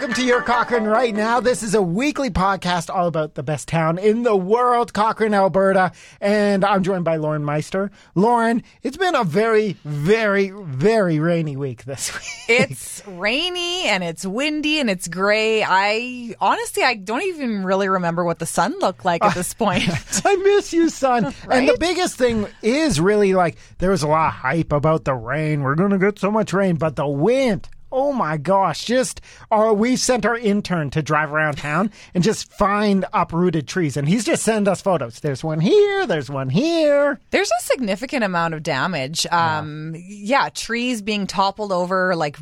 Welcome to your Cochrane right now. This is a weekly podcast all about the best town in the world, Cochrane, Alberta. And I'm joined by Lauren Meister. Lauren, it's been a very, very, very rainy week this week. It's rainy and it's windy and it's gray. I honestly, I don't even really remember what the sun looked like at this point. I miss you, son. And the biggest thing is really like there was a lot of hype about the rain. We're going to get so much rain, but the wind. Oh my gosh, just or we sent our intern to drive around town and just find uprooted trees and he's just sending us photos. There's one here, there's one here. There's a significant amount of damage. Um, yeah, trees being toppled over, like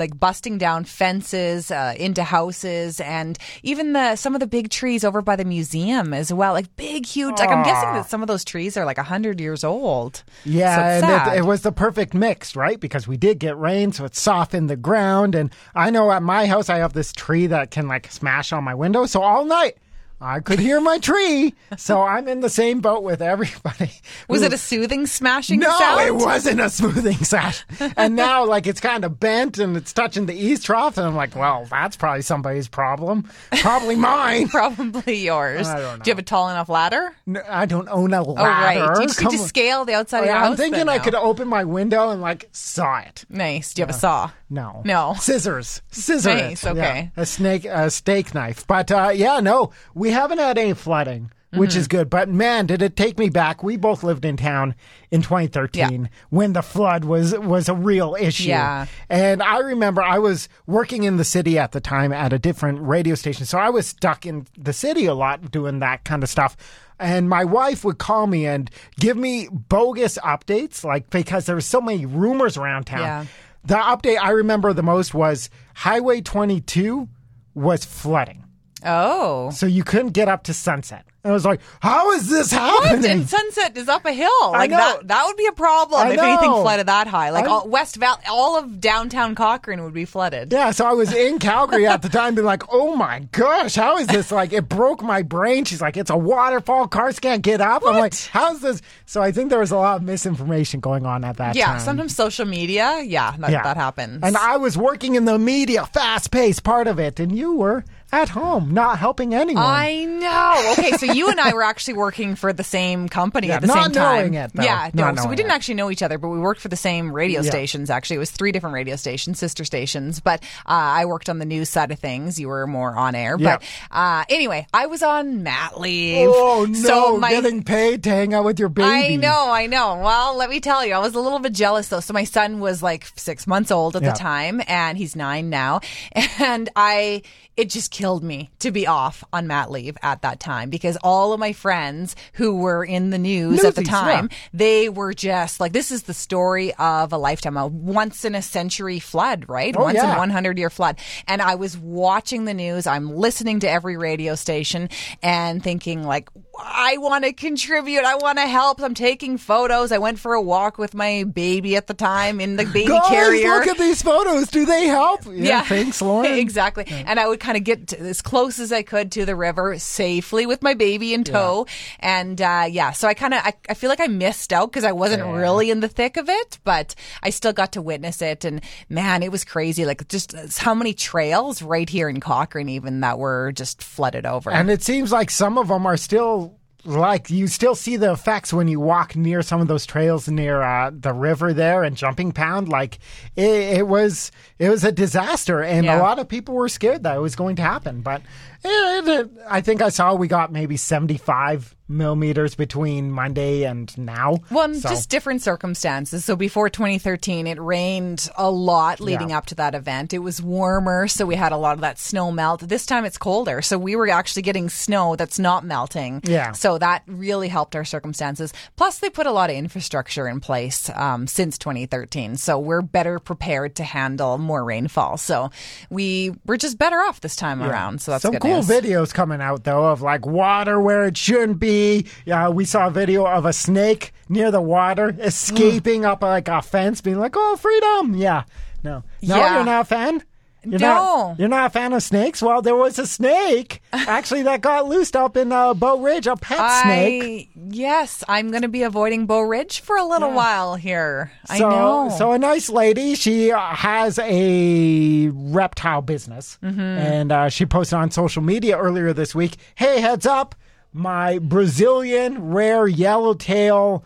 like busting down fences uh, into houses, and even the some of the big trees over by the museum as well. Like big, huge. Like I'm guessing that some of those trees are like hundred years old. Yeah, so and it, it was the perfect mix, right? Because we did get rain, so it softened the ground. And I know at my house, I have this tree that can like smash on my window. So all night, I could hear my tree. So I'm in the same boat with everybody. was it a soothing smashing No, sound? it wasn't a smoothing sash. and now, like, it's kind of bent and it's touching the east trough. And I'm like, well, that's probably somebody's problem. Probably mine. Probably yours. I don't Do you have a tall enough ladder? No, I don't own a ladder. Oh, right. You just need to scale the outside Oh, of your yeah, house. I'm thinking I now. could open my window and, like, saw it. Nice. Do you have a saw? No. No. Scissors. Scissors. Nice, okay. A snake, a steak knife. But uh, yeah, no, we haven't had any flooding, which Mm-hmm. is good. But man, did it take me back. We both lived in town in 2013 Yeah. when the flood was was a real issue. Yeah. And I remember I was working in the city at the time at a different radio station. So I was stuck in the city a lot doing that kind of stuff. And my wife would call me and give me bogus updates, like because there was so many rumors around town. Yeah. The update I remember the most was Highway 22 was flooding. Oh. So you couldn't get up to Sunset. And I was like, how is this What? happening? And Sunset is up a hill. Like know. that that would be a problem I if anything flooded that high. Like I- all, West Valley all of downtown Cochrane would be flooded. Yeah, so I was in Calgary at the time, being like, "Oh my gosh, how is this?" Like, it broke my brain. She's like, "It's a waterfall. Cars can't get up." I'm like, "How's this?" So I think there was a lot of misinformation going on at that Yeah, time. Yeah, sometimes social media, yeah, that, that happens. And I was working in the media, fast paced part of it, and you were at home, not helping anyone. I know. Okay, so you and I were actually working for the same company Yeah, at the same time. knowing it, though. Yeah, no. So we didn't it. actually know each other, but we worked for the same radio Yeah. stations. Actually, it was three different radio stations, sister stations. But uh, I worked on the news side of things. You were more on air. Yeah. But uh, anyway, I was on mat leave. oh no, So my getting paid to hang out with your baby. I know, I know. Well, let me tell you, I was a little bit jealous though. So my son was like six months old at the time, and he's nine now. And I, it just killed me to be off on mat leave at that time because all of my friends who were in the news at the time, yeah. they were just like, this is the story of a lifetime, a once in a century flood, right? Oh, once in yeah. a 100 year flood. And I was watching the news. I'm listening to every radio station and thinking like, I want to contribute. I want to help. I'm taking photos. I went for a walk with my baby at the time in the baby Guys, carrier. look at these photos. Do they help? Yeah, thanks, Lauren. exactly. And I would kind of get to, as close as I could to the river safely with my baby in tow. And uh, yeah, so I kind of I, I feel like I missed out because I wasn't Yeah. really in the thick of it, but I still got to witness it. And man, it was crazy. Like just uh, how many trails right here in Cochrane even that were just flooded over. And it seems like some of them are still like you still see the effects when you walk near some of those trails near uh, the river there and Jumping Pound. Like it, it was, it was a disaster, and a lot of people were scared that it was going to happen. But I think I saw we got maybe seventy-five millimeters between Monday and now. Well, So- just different circumstances. So before 2013, it rained a lot leading Yeah. up to that event. It was warmer, so we had a lot of that snow melt. This time it's colder, so we were actually getting snow that's not melting. Yeah. So that really helped our circumstances. Plus, they put a lot of infrastructure in place um, since 2013, so we're better prepared to handle more rainfall. So we we're just better off this time around. So that's some good cool news. videos coming out though of like water where it shouldn't be. Yeah, we saw a video of a snake near the water mm. escaping up like a fence, being like, "Oh, freedom!" Yeah, no, no, Yeah. you're not a fan. You're No. Not, you're not a fan of snakes? Well, there was a snake actually that got loosed up in uh, Bow Ridge, a pet snake. Yes, I'm going to be avoiding Bow Ridge for a little while here. I know. so a nice lady. She uh, has a reptile business, Mm-hmm. and uh, she posted on social media earlier this week. Hey, heads up! My Brazilian rare yellowtail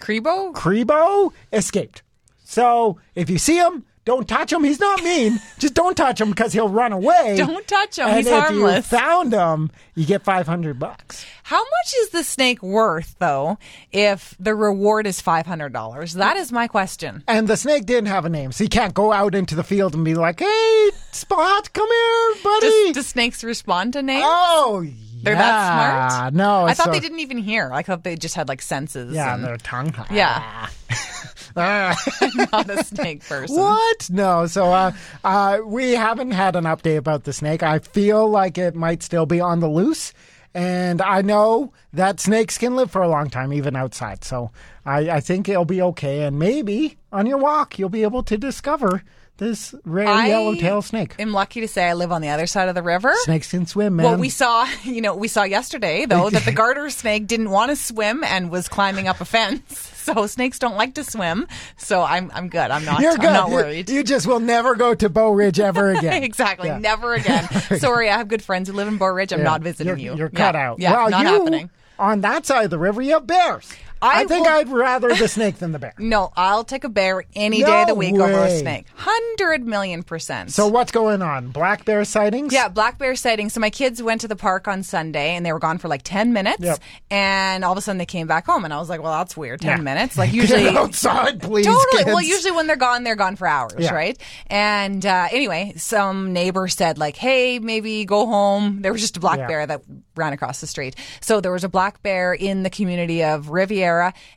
Cribo? Cribo escaped. So if you see him, don't touch him. He's not mean. Just don't touch him because he'll run away. Don't touch him. And He's if harmless. you found him, you get five hundred bucks. How much is the snake worth, though, if the reward is $500? That is my question. And the snake didn't have a name, so you can't go out into the field and be like, "Hey, Spot, come here, buddy." Does, do snakes respond to names? oh, yeah. They're that smart? No, I thought so- they didn't even hear. I thought they just had like senses. Yeah, and their tongue. Yeah. Ah. not a snake person. What? No. So uh, uh, we haven't had an update about the snake. I feel like it might still be on the loose. And I know that snakes can live for a long time, even outside. So I, I think it'll be okay. And maybe on your walk, you'll be able to discover this rare I yellowtail snake. I am lucky to say I live on the other side of the river. Snakes can swim, man. Well, we saw, you know, we saw yesterday though that the garter snake didn't want to swim and was climbing up a fence. So snakes don't like to swim. So I'm I'm good. I'm not You're I'm good. not worried. You, just will never go to Bow Ridge ever again. exactly. Yeah. Never again. Sorry, I have good friends who live in Bow Ridge. I'm Yeah. not visiting you're, you. You're Yeah. cut out. Yeah, well, not you, happening. On that side of the river, you have bears. I, I think will- I'd rather the snake than the bear. No, I'll take a bear any day of the No week over a snake. Hundred million percent. So what's going on? Black bear sightings? Yeah, black bear sightings. So my kids went to the park on Sunday and they were gone for like 10 minutes. Yep. And all of a sudden they came back home and I was like, well, that's weird. 10 Yeah. minutes. Like Get usually. outside, please. Totally. Well, usually when they're gone, they're gone for hours, Yeah. right? And uh, anyway, some neighbor said like, "Hey, maybe go home." There was just a black Yeah. bear that ran across the street. So there was a black bear in the community of Riviera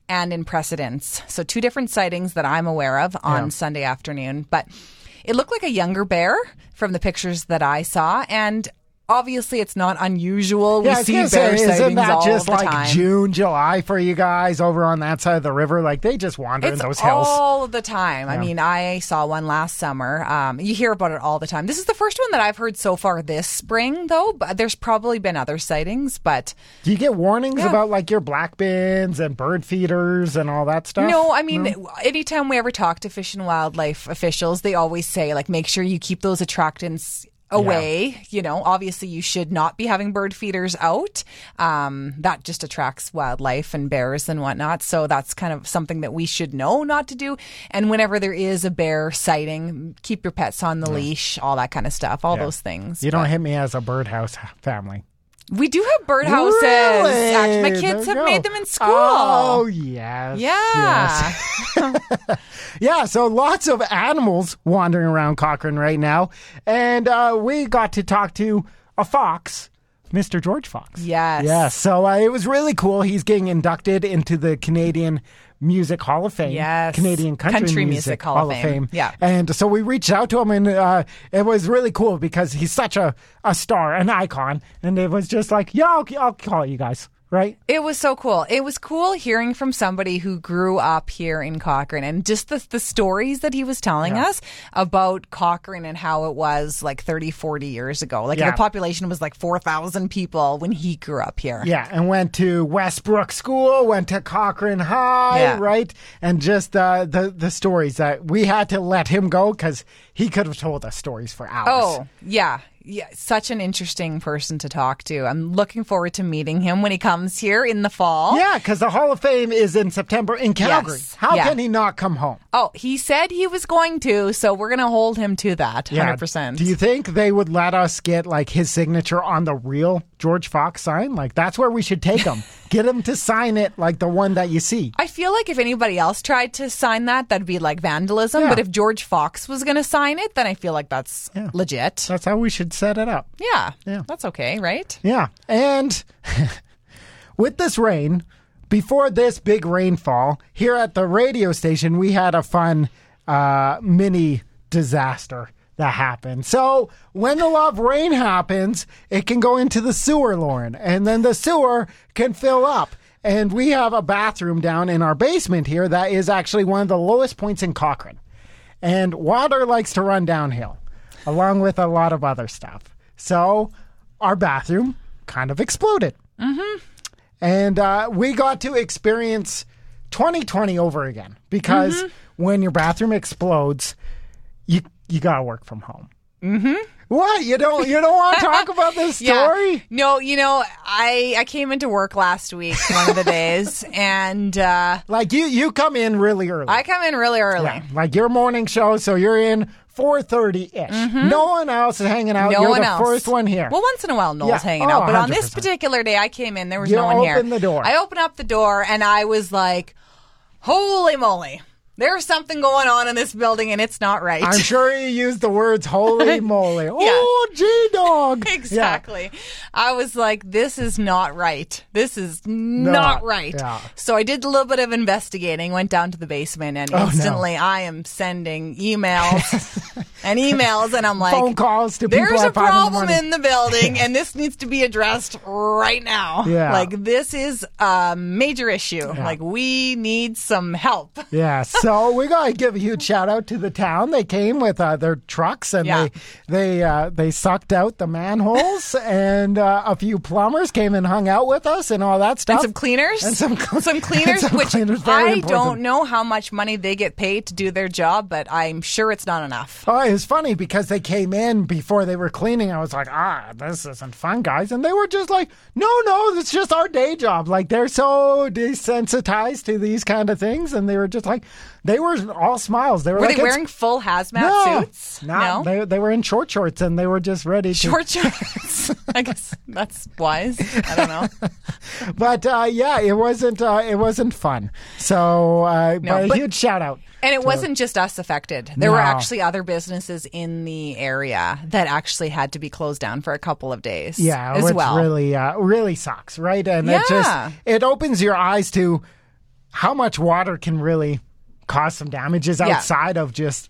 and in Precedence. So two different sightings that I'm aware of on Yeah. Sunday afternoon, but it looked like a younger bear from the pictures that I saw, and. Obviously, it's not unusual. Yeah, we see bear say, isn't sightings that all just the like time. June, July for you guys over on that side of the river? Like they just wander in those hills. all the time. I mean, I saw one last summer. Um, you hear about it all the time. This is the first one that I've heard so far this spring, though. But there's probably been other sightings, but Do you get warnings Yeah. about like your black bins and bird feeders and all that stuff? no. I mean, anytime we ever talk to fish and wildlife officials, they always say like, make sure you keep those attractants away you know obviously you should not be having bird feeders out. Um, that just attracts wildlife and bears and whatnot. So that's kind of something that we should know not to do. And whenever there is a bear sighting keep your pets on the leash all that kind of stuff all Yeah. those things. You don't hit me as a birdhouse family. We do have birdhouses Really? actually my kids have go. made them in school Oh yes. yeah yes. Yeah, so lots of animals wandering around Cochrane right now. And uh, we got to talk to a fox, Mr. George Fox. Yes. Yes. So uh, it was really cool. He's getting inducted into the Canadian Music Hall of Fame. Yes. Canadian Country, Country Music, Music Hall, of Fame. Yeah. And so we reached out to him, and uh, it was really cool because he's such a, a star, an icon. And it was just like, yeah, I'll, I'll call you guys, right? It was so cool. It was cool hearing from somebody who grew up here in Cochrane and just the, the stories that he was telling Yeah. us about Cochrane and how it was like 30, 40 years ago. Like Yeah. the population was like 4,000 people when he grew up here. Yeah, and went to Westbrook School, went to Cochrane High, Yeah. right? And just uh, the the stories that we had to let him go because he could have told us stories for hours. Oh, yeah. Yeah, such an interesting person to talk to. I'm looking forward to meeting him when he comes here in the fall. yeah, because the Hall of Fame is in September in Calgary. Yes. How Yeah. can he not come home? Oh, he said he was going to, so we're going to hold him to that 100%. Yeah. Do you think they would let us get like his signature on the real George Fox sign? Like that's where we should take him. get him to sign it like the one that you see. I feel like if anybody else tried to sign that, that'd be like vandalism. Yeah. But if George Fox was going to sign it, then I feel like that's Yeah. legit. That's how we should set it up. yeah, Yeah. that's okay, right? Yeah. And with this rain, before this big rainfall, here at the radio station, we had a fun uh, mini disaster that happened. So when the of rain happens, it can go into the sewer, Lauren, and then the sewer can fill up. And we have a bathroom down in our basement here that is actually one of the lowest points in Cochrane. And water likes to run downhill. along with a lot of other stuff. So our bathroom kind of exploded. Mm-hmm. And uh, we got to experience 2020 over again because when your bathroom explodes, you you gotta work from home. Mm-hmm. What you don't you don't want to talk about this story? Yeah. No, you know, I I came into work last week, one of the days, and uh, Like you you come in really early. I come in really early. Yeah, like your morning show, so you're in 4:30 ish. No one else is hanging out. Mm-hmm. No you're one the else. first one here. Well, once in a while, Noel's Yeah. hanging Oh, out, but on this 100%. particular day, I came in, there was You no one here. opened the door. I opened up the door, and I was like, "Holy moly!" There's something going on in this building, and it's not right. I'm sure you used the words "holy moly." Oh, G dog. Exactly. I was like, this is not right. This is not, Not, right. yeah. So I did a little bit of investigating, went down to the basement, and Oh, no. instantly I am sending emails and emails, and I'm like, Phone calls to people there's a five in the problem in the building, and this needs to be addressed right now. Yeah. Like, this is a major issue. Like, we need some help. Yeah, so we gotta give a huge shout out to the town. They came with uh, their trucks and Yeah. they they uh, they sucked out the manholes, and uh, a few plumbers came and hung out with us and all that stuff. And some cleaners, And some cl- cleaners, and some which cleaners, I important. don't know how much money they get paid to do their job, but I'm sure it's not enough. Oh, it was funny because they came in before they were cleaning. I was like, ah, this isn't fun, guys. And they were just like, no, no, it's just our day job. Like, they're so desensitized to these kind of things. And they were just like, they were all smiles. They were, Were like, they wearing full hazmat no, suits? No, They, they were in short shorts and they were just ready to. Short shorts. I guess that's wise. I don't know. But uh, yeah, it wasn't. Uh, it wasn't fun. So, uh, No, but a huge shout out. And it wasn't just us affected. There were actually other businesses in the area that actually had to be closed down for a couple of days. Yeah, as which well. really, uh, really sucks, right? And it just it opens your eyes to how much water can really cause some damages Yeah. outside of just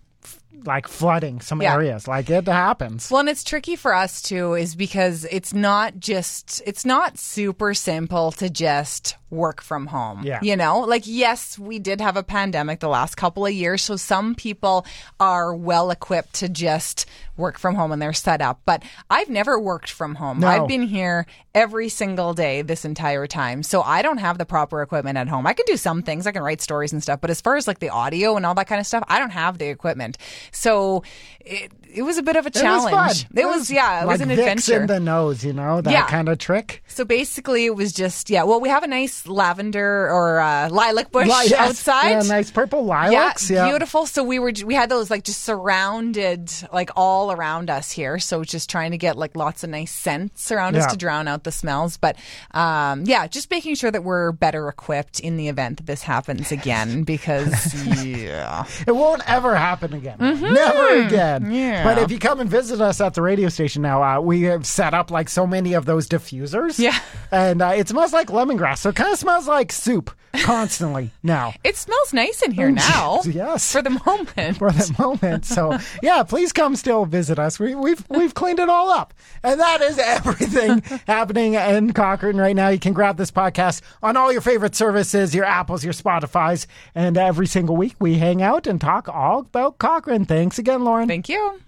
like flooding some Yeah. areas. Like it happens. Well, and it's tricky for us too, is because it's not just, it's not super simple to just work from home. Yeah. You know, like, yes, we did have a pandemic the last couple of years. So some people are well equipped to just work from home and they're set up. But I've never worked from home. No. I've been here every single day this entire time. So I don't have the proper equipment at home. I can do some things, I can write stories and stuff. But as far as like the audio and all that kind of stuff, I don't have the equipment. So it, it was a bit of a It was challenge. fun. It was, yeah, it was like an Vicks adventure. in the nose, you know that Yeah. kind of trick. So basically, it was just yeah. Well, we have a nice lavender or uh, lilac bush Li- yes. outside. yeah, nice purple lilacs. yeah, Yeah, beautiful. So we were we had those like just surrounded like all around us here. So just trying to get like lots of nice scents around us to drown out the smells. But um, yeah, just making sure that we're better equipped in the event that this happens again because yeah. It won't ever happen again. Never again. Mm-hmm. Yeah. But if you come and visit us at the radio station now, uh, we have set up like so many of those diffusers. Yeah. And uh, it smells like lemongrass. So it kind of smells like soup constantly now. It smells nice in here now. Yes. For the moment. For the moment, so yeah, please come still visit us. We, we've we've cleaned it all up, and that is everything happening in Cochrane right now. You can grab this podcast on all your favorite services, your Apples, your Spotify's, and every single week we hang out and talk all about Cochrane. Thanks again, Lauren. Thank you.